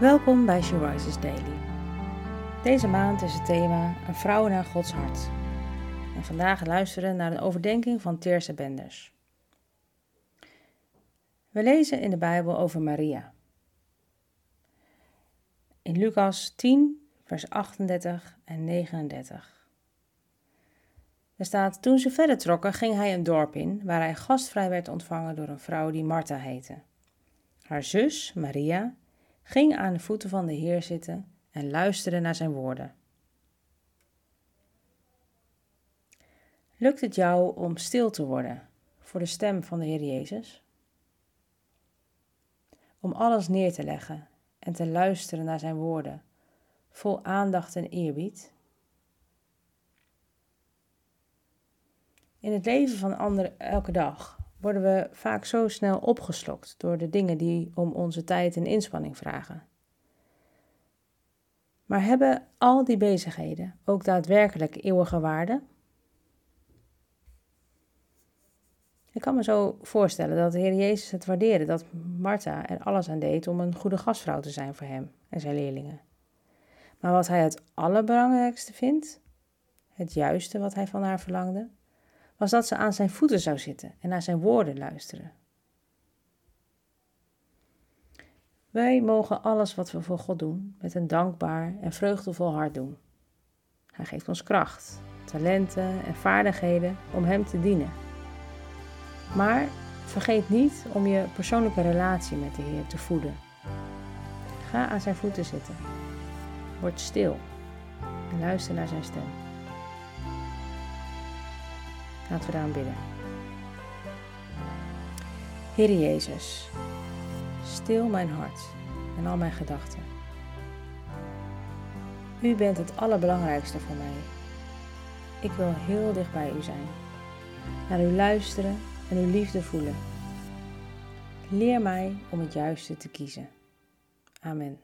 Welkom bij She Rises Daily. Deze maand is het thema Een vrouw naar Gods hart. En vandaag luisteren naar een overdenking van Teerse Benders. We lezen in de Bijbel over Maria. In Lucas 10, vers 38 en 39. Er staat: Toen ze verder trokken, ging hij een dorp in waar hij gastvrij werd ontvangen door een vrouw die Martha heette. Haar zus, Maria, ging aan de voeten van de Heer zitten en luisterde naar zijn woorden. Lukt het jou om stil te worden voor de stem van de Heer Jezus? Om alles neer te leggen en te luisteren naar zijn woorden, vol aandacht en eerbied? In het leven van anderen elke dag worden we vaak zo snel opgeslokt door de dingen die om onze tijd en inspanning vragen. Maar hebben al die bezigheden ook daadwerkelijk eeuwige waarde? Ik kan me zo voorstellen dat de Heer Jezus het waardeerde dat Martha er alles aan deed om een goede gastvrouw te zijn voor hem en zijn leerlingen. Maar wat hij het allerbelangrijkste vindt, het juiste wat hij van haar verlangde, was dat ze aan zijn voeten zou zitten en naar zijn woorden luisteren. Wij mogen alles wat we voor God doen met een dankbaar en vreugdevol hart doen. Hij geeft ons kracht, talenten en vaardigheden om Hem te dienen. Maar vergeet niet om je persoonlijke relatie met de Heer te voeden. Ga aan zijn voeten zitten. Word stil en luister naar zijn stem. Laten we daarom bidden. Heer Jezus, stil mijn hart en al mijn gedachten. U bent het allerbelangrijkste voor mij. Ik wil heel dicht bij U zijn, naar U luisteren en Uw liefde voelen. Leer mij om het juiste te kiezen. Amen.